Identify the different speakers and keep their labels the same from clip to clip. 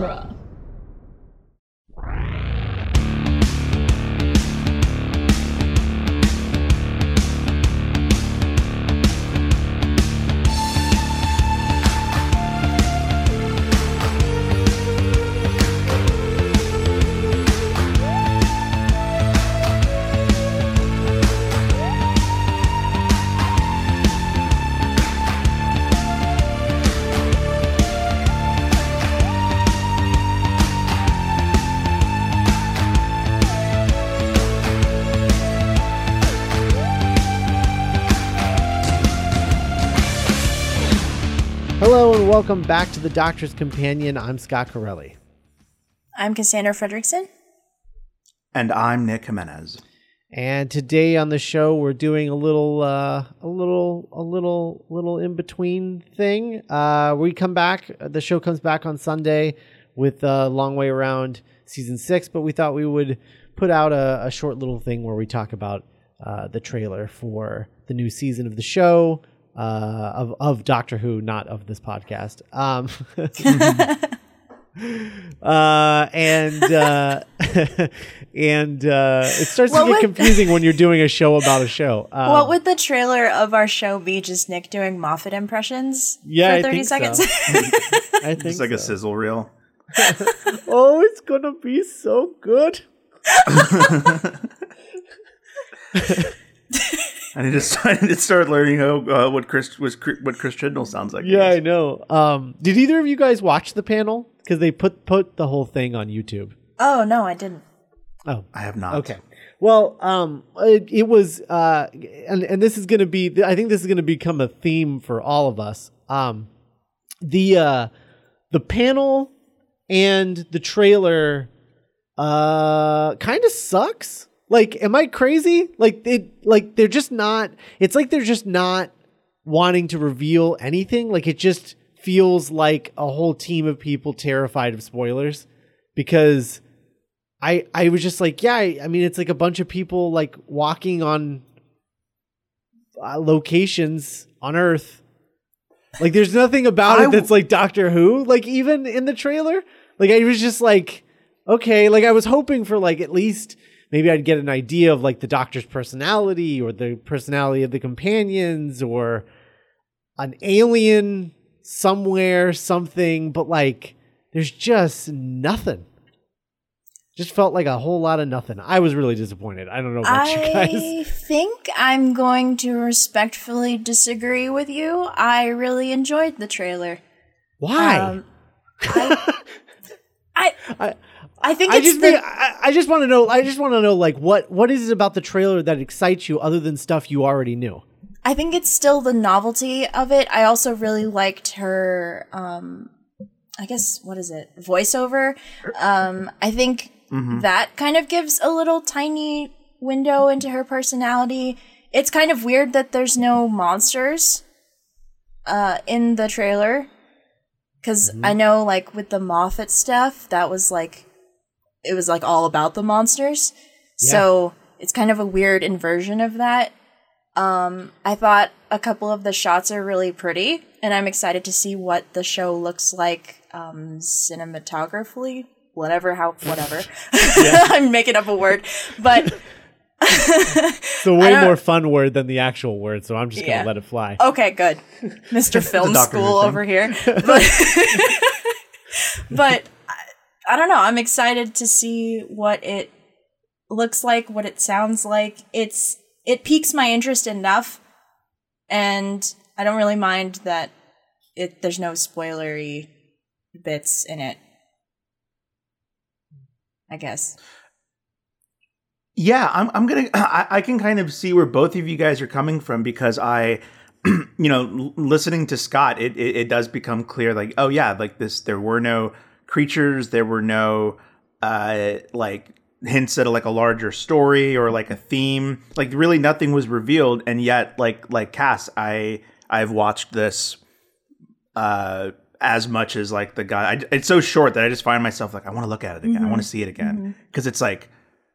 Speaker 1: genre.
Speaker 2: Hello and welcome back to the Doctor's Companion. I'm Scott Corelli.
Speaker 3: I'm Cassandra Fredrickson.
Speaker 4: And I'm Nick Jimenez.
Speaker 2: And today on the show we're doing a little uh a little a little little in between thing. Uh we come back the show comes back on Sunday with a long way around season 6, but we thought we would put out a, a short little thing where we talk about uh the trailer for the new season of the show. Uh, of of Doctor Who, not of this podcast. Um, uh, and uh, and uh, it starts
Speaker 3: What
Speaker 2: to get
Speaker 3: would-
Speaker 2: confusing when you're doing a show about a show. Um,
Speaker 3: what would the trailer of our show be? Just Nick doing Moffat impressions
Speaker 2: Yeah, I
Speaker 3: for 30
Speaker 2: think so.
Speaker 3: seconds?
Speaker 2: I think
Speaker 4: It's like a sizzle reel.
Speaker 2: Oh, it's gonna be so good.
Speaker 4: I need to start, I need to start learning how, uh, what Chris was what Chris Chibnall sounds like.
Speaker 2: Yeah, I know. Um, did either of you guys watch the panel? Because they put put the whole thing on YouTube.
Speaker 3: oh, no, I didn't.
Speaker 2: Oh,
Speaker 4: I have not.
Speaker 2: Okay. Well, um, it, it was, uh, and and this is going to be, I think this is going to become a theme for all of us. Um, the uh, the panel and the trailer, uh, kind of sucks. Like, am I crazy? Like it, like they're just not. It's like they're just not wanting to reveal anything. Like it just feels like a whole team of people terrified of spoilers because I I was just like, yeah, I, I mean, it's like a bunch of people like walking on uh, locations on Earth. Like, there's nothing about it that's like Doctor Who. Like, even in the trailer, like I was just like, okay, like I was hoping for like at least maybe I'd get an idea of like the Doctor's personality or the personality of the companions or an alien somewhere, something. But like, there's just nothing. Just felt like a whole lot of nothing. I was really disappointed. I don't know about you guys.
Speaker 3: I think I'm going to respectfully disagree with you. I really enjoyed the trailer.
Speaker 2: Why?
Speaker 3: Um, I, I,
Speaker 2: I-
Speaker 3: think
Speaker 2: I just
Speaker 3: the,
Speaker 2: mean, I, I just want to know. I just want to know like what what is it about the trailer that excites you other than stuff you already knew?
Speaker 3: I think it's still the novelty of it. I also really liked her um I guess what is it? voiceover. Um I think that kind of gives a little tiny window into her personality. It's kind of weird that there's no monsters uh in the trailer cuz I know like with the Moffat stuff that was like it was like all about the monsters. So it's kind of a weird inversion of that. Um, I thought a couple of the shots are really pretty, and I'm excited to see what the show looks like um, cinematographically. Whatever, how, whatever. I'm making up a word, but
Speaker 2: It's a way more fun word than the actual word, so I'm just gonna let it fly.
Speaker 3: okay, good. Mr. Film School over here, but but I, don't know. I'm excited to see what it looks like, what it sounds like. It's it piques my interest enough, and I don't really mind that it there's no spoilery bits in it. I guess.
Speaker 4: Yeah, I'm. I'm gonna. I, I can kind of see where both of you guys are coming from because I, you know, listening to Scott, it, it it does become clear. Like, oh yeah, like this. There were no creatures. There were no, uh, like hints at like a larger story or like a theme. Like really, nothing was revealed, and yet, like like Cass, I I've watched this, uh, as much as like the guy. I, it's so short that I just find myself like I want to look at it again. I want to see it again because it's like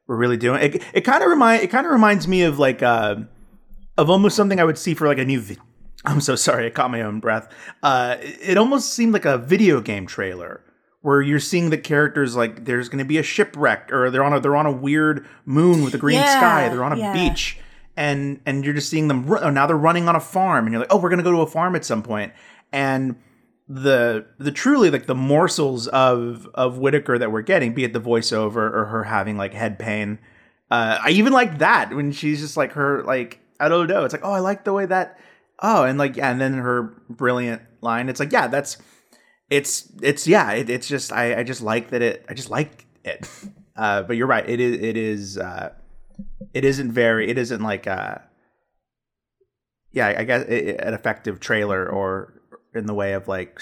Speaker 4: we're really doing it. It kind of remind it kind of reminds me of like uh, of almost something I would see for like a new. Vi- I'm so sorry, I caught my own breath. Uh, it almost seemed like a video game trailer where you're seeing the characters like there's going to be a shipwreck or they're on a they're on a weird moon with a green
Speaker 3: Yeah,
Speaker 4: sky they're on a
Speaker 3: yeah.
Speaker 4: beach and and you're just seeing them oh, now they're running on a farm and you're like oh we're going to go to a farm at some point and the the truly like the morsels of of Whittaker that we're getting be it the voiceover or her having like head pain uh I even like that when she's just like her like I don't know it's like oh I like the way that oh and like yeah, and then her brilliant line it's like yeah that's it's it's yeah it, it's just I, I just like that it i just like it. Uh but you're right. It is it is uh it isn't very it isn't like uh yeah i guess it, an effective trailer or in the way of like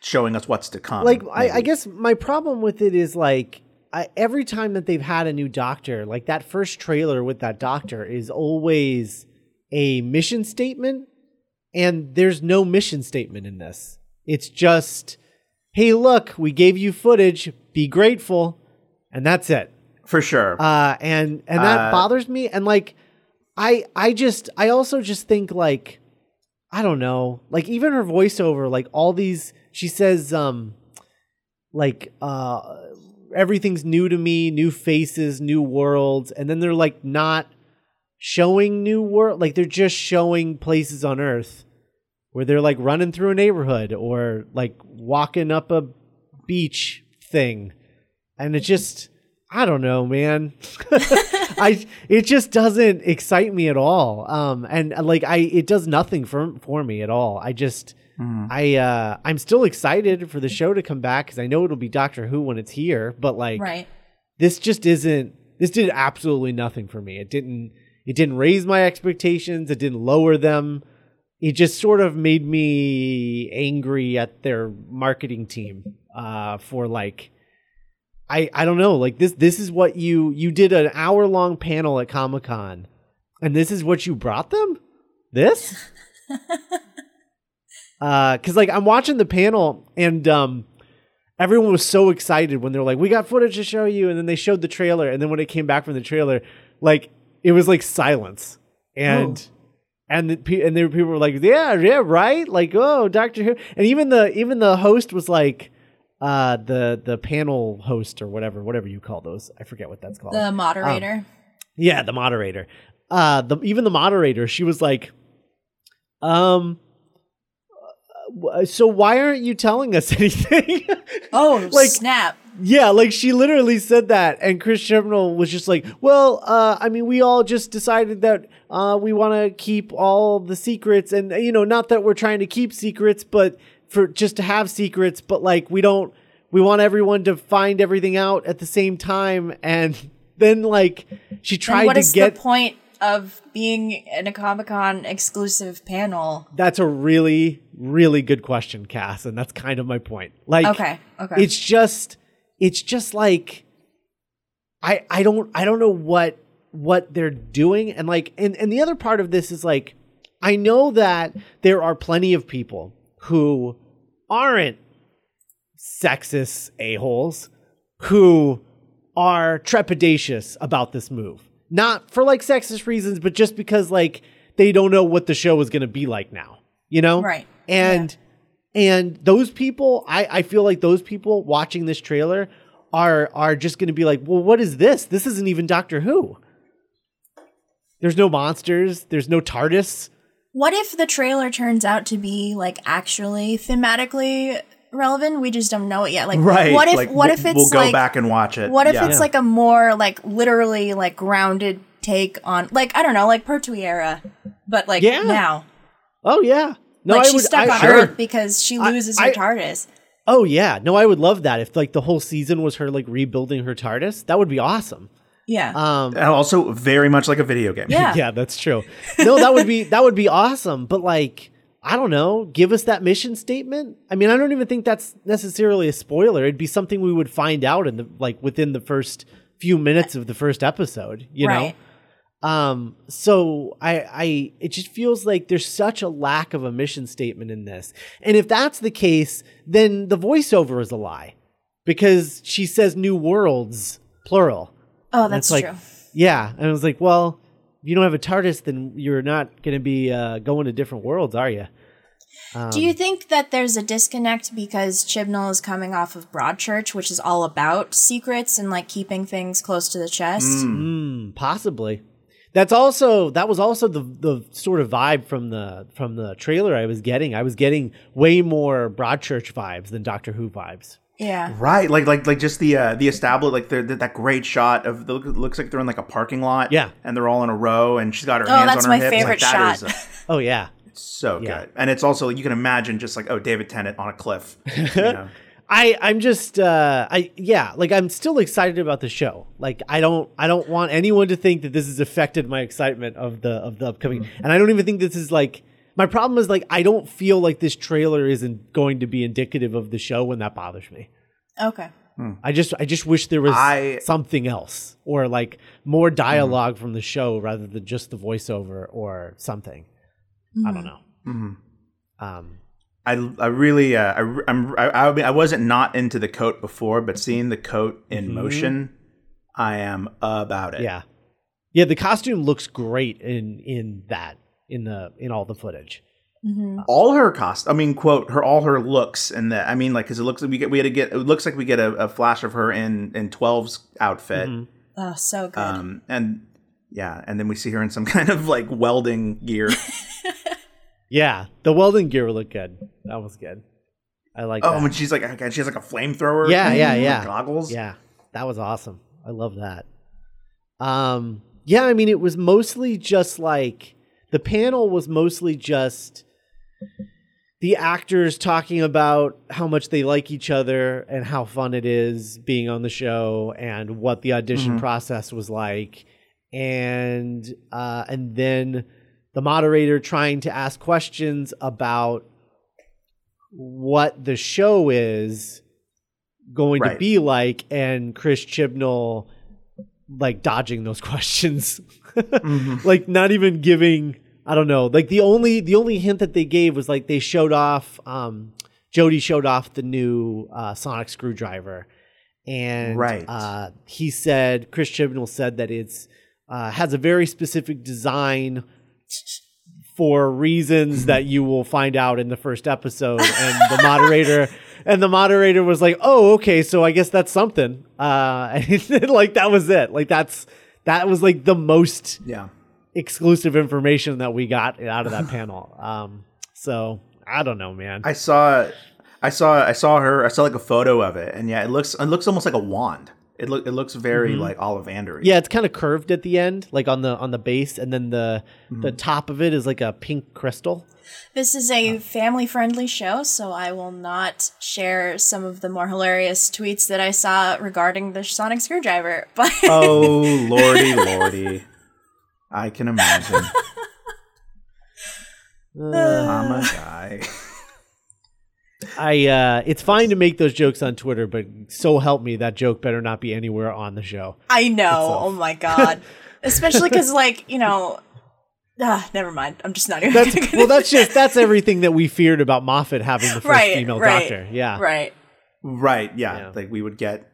Speaker 4: showing us what's to come
Speaker 2: like I, I guess my problem with it is like I, every time that they've had a new doctor like that first trailer with that doctor is always a mission statement and there's no mission statement in this it's just hey look we gave you footage be grateful and that's it.
Speaker 4: For sure.
Speaker 2: Uh and and that
Speaker 4: Uh,
Speaker 2: bothers me and like i i just i also just think like i don't know like even her voiceover like all these she says um like uh everything's new to me new faces new worlds and then they're like not showing new world like they're just showing places on earth where they're like running through a neighborhood or like walking up a beach thing. And it just i don't know man. I it just doesn't excite me at all. Um and uh, like i it does nothing for for me at all. I just i uh i'm still excited for the show to come back because i know it'll be doctor who when it's here but like
Speaker 3: Right.
Speaker 2: this just isn't this did absolutely nothing for me. It didn't it didn't raise my expectations. It didn't lower them it just sort of made me angry at their marketing team uh for like i i don't know like this this is what you you did an hour long panel at comic-con and this is what you brought them? This? Uh cuz like i'm watching the panel and um everyone was so excited when they're like, "We got footage to show you," and then they showed the trailer, and then when it came back from the trailer, like it was like silence, and and the, and there people were like, "Yeah, yeah, right," like, "Oh, Doctor Who," and even the even the host was like, uh, the the panel host or whatever, whatever you call those, I forget what that's called.
Speaker 3: The moderator.
Speaker 2: Yeah, the moderator. Uh the even the moderator, she was like um uh, so why aren't you telling us anything?
Speaker 3: oh,
Speaker 2: like-
Speaker 3: snap.
Speaker 2: Yeah, like she literally said that and Chris Chibnall was just like, "Well, uh I mean, we all just decided that uh we want to keep all the secrets and you know, not that we're trying to keep secrets, but for just to have secrets, but like we don't we want everyone to find everything out at the same time and then like she tried
Speaker 3: And what
Speaker 2: to
Speaker 3: is
Speaker 2: get
Speaker 3: the point of being in a Comic Con exclusive panel?
Speaker 2: That's a really, really good question, Cass, and that's kind of my point. Like,
Speaker 3: Okay, okay.
Speaker 2: it's just, it's just like, I, I don't, I don't know what, what they're doing, and like, and and the other part of this is like, I know that there are plenty of people who aren't sexist a holes who are trepidatious about this move. Not for like sexist reasons, but just because like they don't know what the show is going to be like now, you know?
Speaker 3: Right.
Speaker 2: And and those people, I I feel like those people watching this trailer are are just going to be like, "Well, what is this? This isn't even Doctor Who." There's no monsters, there's no TARDIS.
Speaker 3: What if the trailer turns out to be like actually thematically relevant? We just don't know it yet. Like,
Speaker 4: right
Speaker 3: What if?
Speaker 4: like,
Speaker 3: what if it's
Speaker 4: we'll go
Speaker 3: like?
Speaker 4: back and watch it
Speaker 3: what if
Speaker 4: Yeah.
Speaker 3: it's like a more like literally like grounded take on like I don't know like Pertwee era, but like
Speaker 2: Yeah.
Speaker 3: now.
Speaker 2: Oh yeah. No,
Speaker 3: like
Speaker 2: I
Speaker 3: she's
Speaker 2: would
Speaker 3: stuck
Speaker 2: I,
Speaker 3: on
Speaker 2: I would-
Speaker 3: Earth because she loses
Speaker 2: I-
Speaker 3: her TARDIS.
Speaker 2: Oh yeah, no, I would love that if like the whole season was her like rebuilding her TARDIS. That would be awesome.
Speaker 3: Yeah.
Speaker 2: Um,
Speaker 4: And also very much like a video game
Speaker 3: yeah.
Speaker 2: yeah, that's true. No, that would be that would be awesome. But like, I don't know, give us that mission statement. I mean, I don't even think that's necessarily a spoiler. It'd be something we would find out in the like within the first few minutes of the first episode. You
Speaker 3: Right.
Speaker 2: know. Um. So I I it just feels like there's such a lack of a mission statement in this, and if that's the case, then the voiceover is a lie because she says new worlds plural.
Speaker 3: Oh, that's
Speaker 2: like,
Speaker 3: true.
Speaker 2: Yeah, and I was like, well, if you don't have a TARDIS, then you're not going to be uh, going to different worlds, are you?
Speaker 3: Do you think that there's a disconnect because Chibnall is coming off of Broadchurch, which is all about secrets and like keeping things close to the chest?
Speaker 2: Mm, possibly. That's also that was also the the sort of vibe from the from the trailer I was getting. I was getting way more Broadchurch vibes than Doctor Who vibes.
Speaker 3: Yeah.
Speaker 4: Right, like like like just the uh, the established like the, the, that great shot of the looks like they're in like a parking lot.
Speaker 2: Yeah.
Speaker 4: and they're all in a row, and she's got her
Speaker 3: Oh,
Speaker 4: hands
Speaker 3: that's
Speaker 4: on her
Speaker 3: my
Speaker 4: hips.
Speaker 3: favorite
Speaker 4: like, that
Speaker 3: shot.
Speaker 4: is, uh,
Speaker 2: Oh yeah.
Speaker 4: so
Speaker 2: Yeah.
Speaker 4: good, and it's also you can imagine just like oh David Tennant on a cliff. You know?
Speaker 2: I I'm just uh I yeah, like I'm still excited about the show. Like I don't I don't want anyone to think that this has affected my excitement of the of the upcoming. Mm-hmm. And I don't even think this is like my problem is like I don't feel like this trailer isn't going to be indicative of the show and that bothers me.
Speaker 3: Okay. Hmm.
Speaker 2: I just I just wish there was
Speaker 4: I-
Speaker 2: something else or like more mm-hmm. dialogue from the show rather than just the voiceover or something. I don't mm-hmm. know. Um
Speaker 4: I, I really uh, I I'm, I I mean, I wasn't not into the coat before, but seeing the coat in motion, I am about it.
Speaker 2: Mm-hmm. yeah. Yeah, the costume looks great in in that in the in all the footage.
Speaker 4: all her cost i mean quote her all her looks and that i mean like because it looks like we get we had to get it looks like we get a, a flash of her in in 12's outfit
Speaker 3: Oh, so good.
Speaker 4: um and yeah and then we see her in some kind of like welding gear
Speaker 2: Yeah, the welding gear looked good. That was good. I like
Speaker 4: oh
Speaker 2: that.
Speaker 4: and she's like she has like a flamethrower
Speaker 2: Yeah, yeah, yeah.
Speaker 4: goggles
Speaker 2: Yeah, that was awesome. I love that. Um, yeah, I mean, it was mostly just like the panel was mostly just the actors talking about how much they like each other and how fun it is being on the show and what the audition process was like, and uh, and then the moderator trying to ask questions about what the show is going to be like and Chris Chibnall like dodging those questions. Like not even giving I don't know. Like the only the only hint that they gave was like they showed off um Jody showed off the new uh sonic screwdriver and
Speaker 4: Right.
Speaker 2: uh he said Chris Chibnall said that it's uh has a very specific design for reasons that you will find out in the first episode. And the moderator and the moderator was like oh okay so i guess that's something. Uh and like that was it. Like that's that was like the most
Speaker 4: yeah.
Speaker 2: exclusive information that we got out of that panel. Um so i don't know man.
Speaker 4: I saw i saw i saw her i saw like a photo of it. And yeah it looks it looks almost like a wand it look it looks very mm-hmm. like ollivander
Speaker 2: yeah it's kind of curved at the end like on the on the base and then the mm-hmm. the top of it is like a pink crystal.
Speaker 3: This is a oh. family friendly show, so I will not share some of the more hilarious tweets that I saw regarding the sonic screwdriver. But
Speaker 4: oh lordy lordy. I can imagine. I'm a guy
Speaker 2: I uh it's fine to make those jokes on Twitter, but so help me that joke better not be anywhere on the show.
Speaker 3: I know, oh my god. Especially because, like, you know, ah, never mind. I'm just not even
Speaker 2: That's
Speaker 3: gonna
Speaker 2: well that's just that's everything that we feared about Moffat having the first
Speaker 3: right,
Speaker 2: female
Speaker 3: right,
Speaker 2: doctor. Yeah.
Speaker 3: right.
Speaker 4: right yeah,
Speaker 2: Yeah.
Speaker 4: like we would get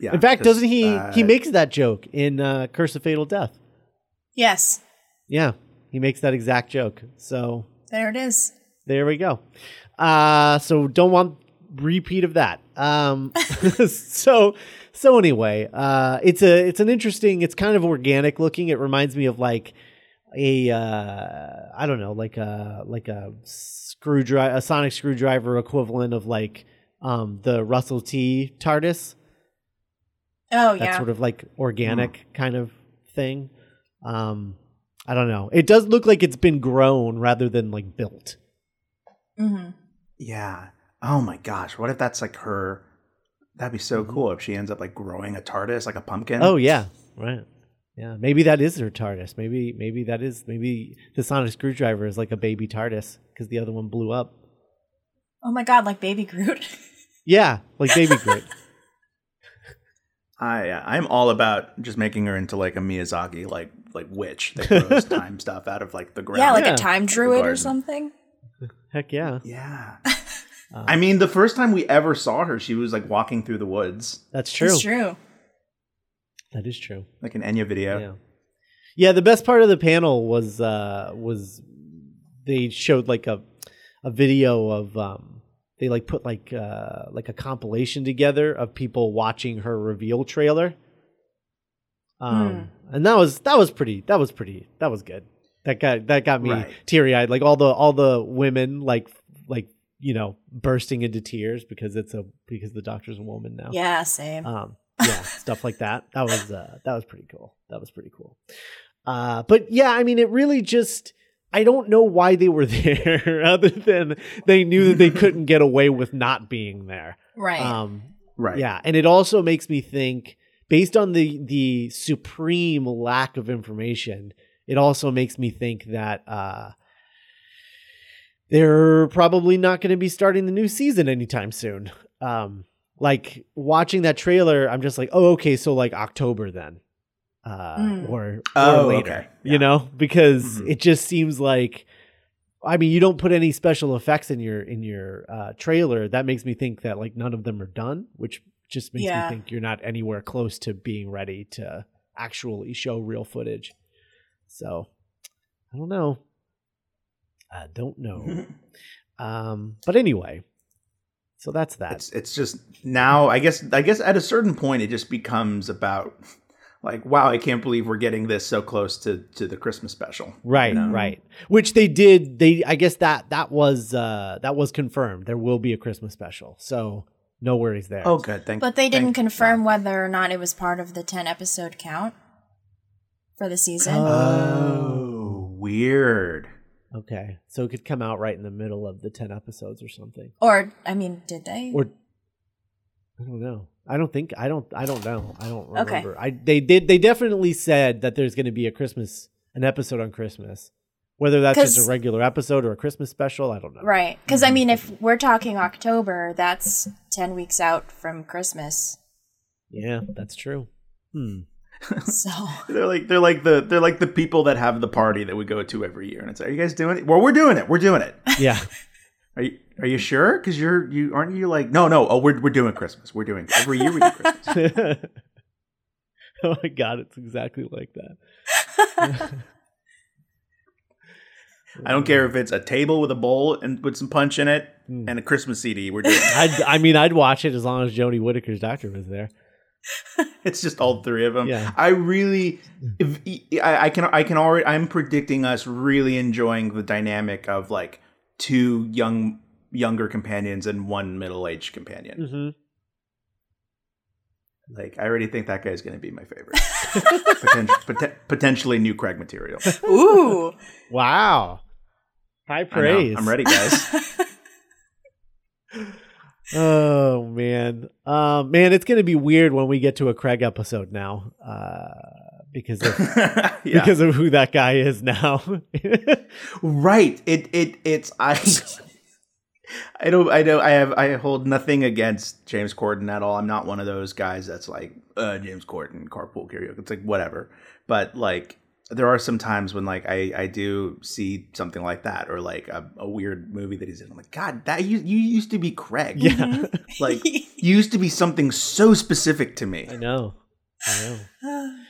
Speaker 4: yeah
Speaker 2: In fact, doesn't he
Speaker 4: uh,
Speaker 2: he makes that joke in uh Curse of Fatal Death.
Speaker 3: Yes,
Speaker 2: Yeah. He makes that exact joke. So
Speaker 3: there it is.
Speaker 2: there we go. Uh so don't want repeat of that. Um so so anyway, uh it's a it's an interesting it's kind of organic looking. It reminds me of like a uh I don't know, like a like a screwdriver a sonic screwdriver equivalent of like um the Russell T TARDIS.
Speaker 3: Oh, yeah, That
Speaker 2: sort of like organic kind of thing. Um I don't know. It does look like it's been grown rather than like built.
Speaker 3: hmm
Speaker 4: Yeah. Oh my gosh. What if that's like her? That'd be so
Speaker 2: Mm-hmm.
Speaker 4: cool if she ends up like growing a TARDIS, like a pumpkin.
Speaker 2: Oh yeah, right. Yeah, maybe that is her TARDIS. Maybe maybe that is maybe the sonic screwdriver is like a baby TARDIS because the other one blew up.
Speaker 3: Oh my god, like Baby Groot.
Speaker 2: Yeah, like baby Groot.
Speaker 4: I uh, I'm all about just making her into like a Miyazaki like like witch that grows time stuff out of like the ground.
Speaker 3: yeah, like
Speaker 2: Yeah.
Speaker 3: a time druid or something.
Speaker 2: Heck yeah,
Speaker 4: Yeah.
Speaker 2: Uh.
Speaker 4: I mean, the first time we ever saw her, she was like walking through the woods,
Speaker 2: that's true.
Speaker 3: It's true.
Speaker 2: That is true.
Speaker 4: like an Enya video.
Speaker 2: Yeah. Yeah, the best part of the panel was uh was they showed like a a video of um they like put like uh like a compilation together of people watching her reveal trailer. Um and that was that was pretty that was pretty that was good. That got that got me
Speaker 4: Right.
Speaker 2: teary eyed. Like all the all the women like like you know bursting into tears because it's a because the doctor's a woman now.
Speaker 3: Yeah, same.
Speaker 2: Um, yeah, stuff like that. That was uh, that was pretty cool. That was pretty cool. Uh, but yeah, I mean, it really just I don't know why they were there, other than they knew that they couldn't get away with not being there.
Speaker 3: right.
Speaker 2: Um,
Speaker 4: Right.
Speaker 2: yeah, and it also makes me think, based on the the supreme lack of information, it also makes me think that uh, they're probably not going to be starting the new season anytime soon. Um, like watching that trailer, I'm just like, oh, okay, so like October then, uh,
Speaker 3: Mm.
Speaker 2: or or
Speaker 4: Oh,
Speaker 2: later,
Speaker 4: okay.
Speaker 2: you know, because
Speaker 4: Mhm.
Speaker 2: it just seems like. I mean, you don't put any special effects in your in your uh, trailer. That makes me think that like none of them are done, which just makes
Speaker 3: Yeah.
Speaker 2: me think you're not anywhere close to being ready to actually show real footage. So, I don't know. I don't know. um, but anyway, so that's that.
Speaker 4: it's it's just now i guess i guess at a certain point it just becomes about like wow i can't believe we're getting this so close to to the christmas special
Speaker 2: Right,
Speaker 4: know?
Speaker 2: right. Which they did. They, I guess that that was uh that was confirmed. There will be a Christmas special, so no worries there.
Speaker 4: oh good thank you.
Speaker 3: but they didn't confirm
Speaker 4: God.
Speaker 3: whether or not it was part of the 10 episode count for the season.
Speaker 4: oh weird
Speaker 2: Okay, so it could come out right in the middle of the ten episodes or something,
Speaker 3: or, I mean, did they?
Speaker 2: or I don't know. I don't think I don't I don't know. I don't
Speaker 3: Okay.
Speaker 2: remember. I they did they definitely said that there's going to be a Christmas an episode on Christmas. Whether that's just a regular episode or a Christmas special, I don't know.
Speaker 3: right. Because, I mean, if we're talking October, that's 10 weeks out from Christmas.
Speaker 2: Yeah, that's true. Hmm.
Speaker 3: So,
Speaker 4: they're like they're like the they're like the people that have the party that we go to every year and it's like, are you guys doing it well we're doing it we're doing it
Speaker 2: Yeah.
Speaker 4: are you are you sure because you're you aren't you like no no oh we're, we're doing christmas we're doing every year we do christmas
Speaker 2: oh my god, it's exactly like that.
Speaker 4: i don't care if it's a table with a bowl and with some punch in it
Speaker 2: Hmm.
Speaker 4: and a christmas cd we're doing.
Speaker 2: I'd, I mean, I'd watch it as long as Jodie Whittaker's doctor was there.
Speaker 4: It's just all three of them.
Speaker 2: Yeah.
Speaker 4: I really, if, I, I can, I can already, I'm predicting us really enjoying the dynamic of like two young, younger companions and one middle-aged companion.
Speaker 2: Mm-hmm.
Speaker 4: Like, I already think that guy's going to be my favorite. Potent, poten- potentially new Craig material.
Speaker 3: ooh.
Speaker 2: Wow. High praise.
Speaker 4: I'm ready, guys.
Speaker 2: Oh man, um, man, it's gonna be weird when we get to a Craig episode now, uh, because of
Speaker 4: yeah.
Speaker 2: because of who that guy is now.
Speaker 4: right. It, it, it's I. I don't. I don't. I have. I hold nothing against James Corden at all. I'm not one of those guys that's like uh, James Corden carpool karaoke. It's like whatever. But like, there are some times when like I I do see something like that or like a, a weird movie that he's in. I'm like, God, that you you used to be Craig.
Speaker 2: yeah,
Speaker 4: Like you used to be something so specific to me.
Speaker 2: I know, I know.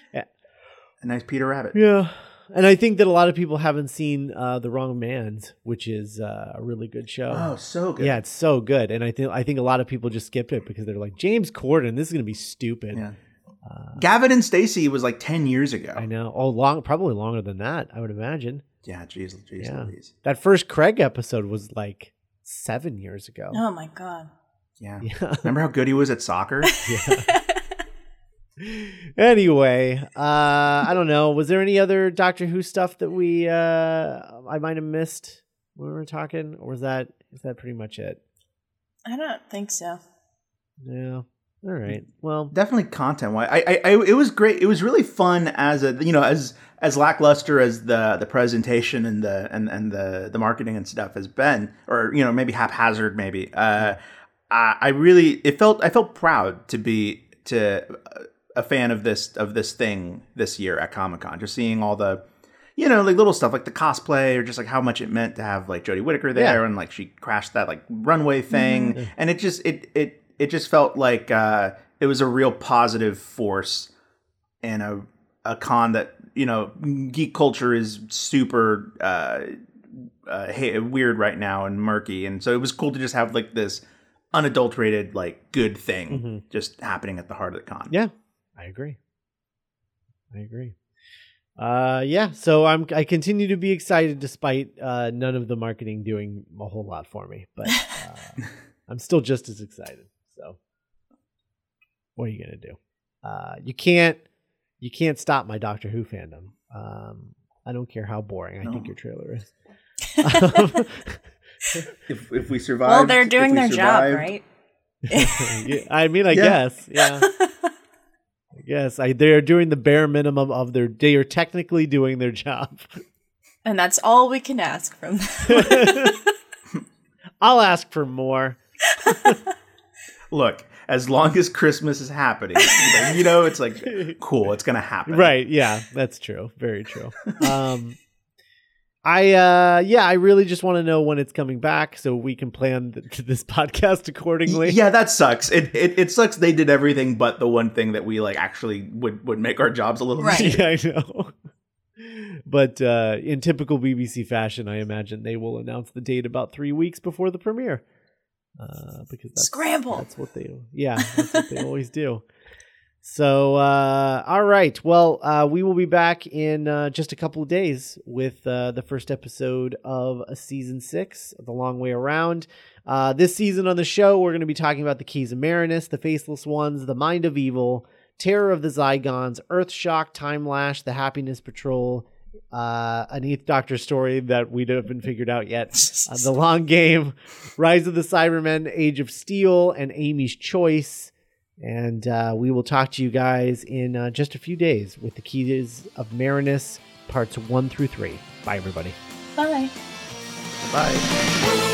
Speaker 4: A nice Peter Rabbit.
Speaker 2: Yeah, and I think that a lot of people haven't seen uh, The Wrong Mans, which is uh, a really good show.
Speaker 4: Oh, so good.
Speaker 2: Yeah, it's so good, and I think I think a lot of people just skipped it because they're like James Corden. This is gonna be stupid.
Speaker 4: Yeah. Gavin and Stacey was like ten years ago.
Speaker 2: I know. Oh, long, probably longer than that. I would imagine.
Speaker 4: Yeah, jeez, jeez,
Speaker 2: Yeah.
Speaker 4: Louise.
Speaker 2: That first Craig episode was like seven years ago.
Speaker 3: oh my god.
Speaker 4: Yeah.
Speaker 2: Yeah.
Speaker 4: Remember how good he was at soccer? Yeah.
Speaker 2: anyway, uh, I don't know. Was there any other Doctor Who stuff that we uh, I might have missed when we were talking, or was that is that pretty much it?
Speaker 3: I don't think so.
Speaker 2: Yeah. All right. Well,
Speaker 4: Definitely content wise. I, I, I, it was great. It was really fun as a, you know, as as lackluster as the the presentation and the and and the the marketing and stuff has been, or you know, maybe haphazard, maybe. Uh, I, I really, it felt, I felt proud to be to a fan of this of this thing this year at Comic Con. Just seeing all the you know, like little stuff like the cosplay or just like how much it meant to have like Jodie Whittaker there
Speaker 2: Yeah.
Speaker 4: and like she crashed that like runway thing. And it just it it it just felt like uh it was a real positive force and a a con that, you know, geek culture is super uh uh, weird right now and murky, and so it was cool to just have like this unadulterated like good thing
Speaker 2: Mm-hmm.
Speaker 4: just happening at the heart of the con.
Speaker 2: Yeah, I agree. I agree. Uh, yeah. So I'm I continue to be excited despite uh, none of the marketing doing a whole lot for me, but uh, I'm still just as excited. So what are you gonna do? Uh, you can't you can't stop my Doctor Who fandom. Um, I don't care how boring I think your trailer is.
Speaker 4: If if we survive,
Speaker 3: well, they're doing their job, right?
Speaker 2: I mean, I
Speaker 4: Yeah.
Speaker 2: guess, yeah. I guess I, they're doing the bare minimum of their. They are technically doing their job.
Speaker 3: And that's all we can ask from them.
Speaker 2: I'll ask for more.
Speaker 4: Look, as long as Christmas is happening, like, you know, it's like cool. It's gonna happen,
Speaker 2: Right? Yeah, that's true. Very true. Um, I uh, yeah, I really just want to know when it's coming back so we can plan th- this podcast accordingly.
Speaker 4: Yeah, that sucks. It, it it sucks. They did everything but the one thing that we like actually would would make our jobs a little
Speaker 3: Right.
Speaker 4: easier.
Speaker 2: Yeah, I know. But uh, in typical BBC fashion, I imagine they will announce the date about three weeks before the premiere. Uh, because that's,
Speaker 3: Scramble.
Speaker 2: That's what they Yeah, that's what they always do. So, uh, all right. Well, uh, we will be back in uh, just a couple of days with uh, the first episode of season six, The Long Way Around. Uh, this season on the show, we're going to be talking about the Keys of Marinus, the Faceless Ones, the Mind of Evil, Terror of the Zygons, Earthshock, Timelash, the Happiness Patrol, uh, an Eighth Doctor story that we haven't figured out yet, uh, The Long Game, Rise of the Cybermen, Age of Steel, and Amy's Choice. And uh, we will talk to you guys in uh, just a few days with the Keys of Marinus, parts one through three. Bye, everybody.
Speaker 3: Bye.
Speaker 4: Bye.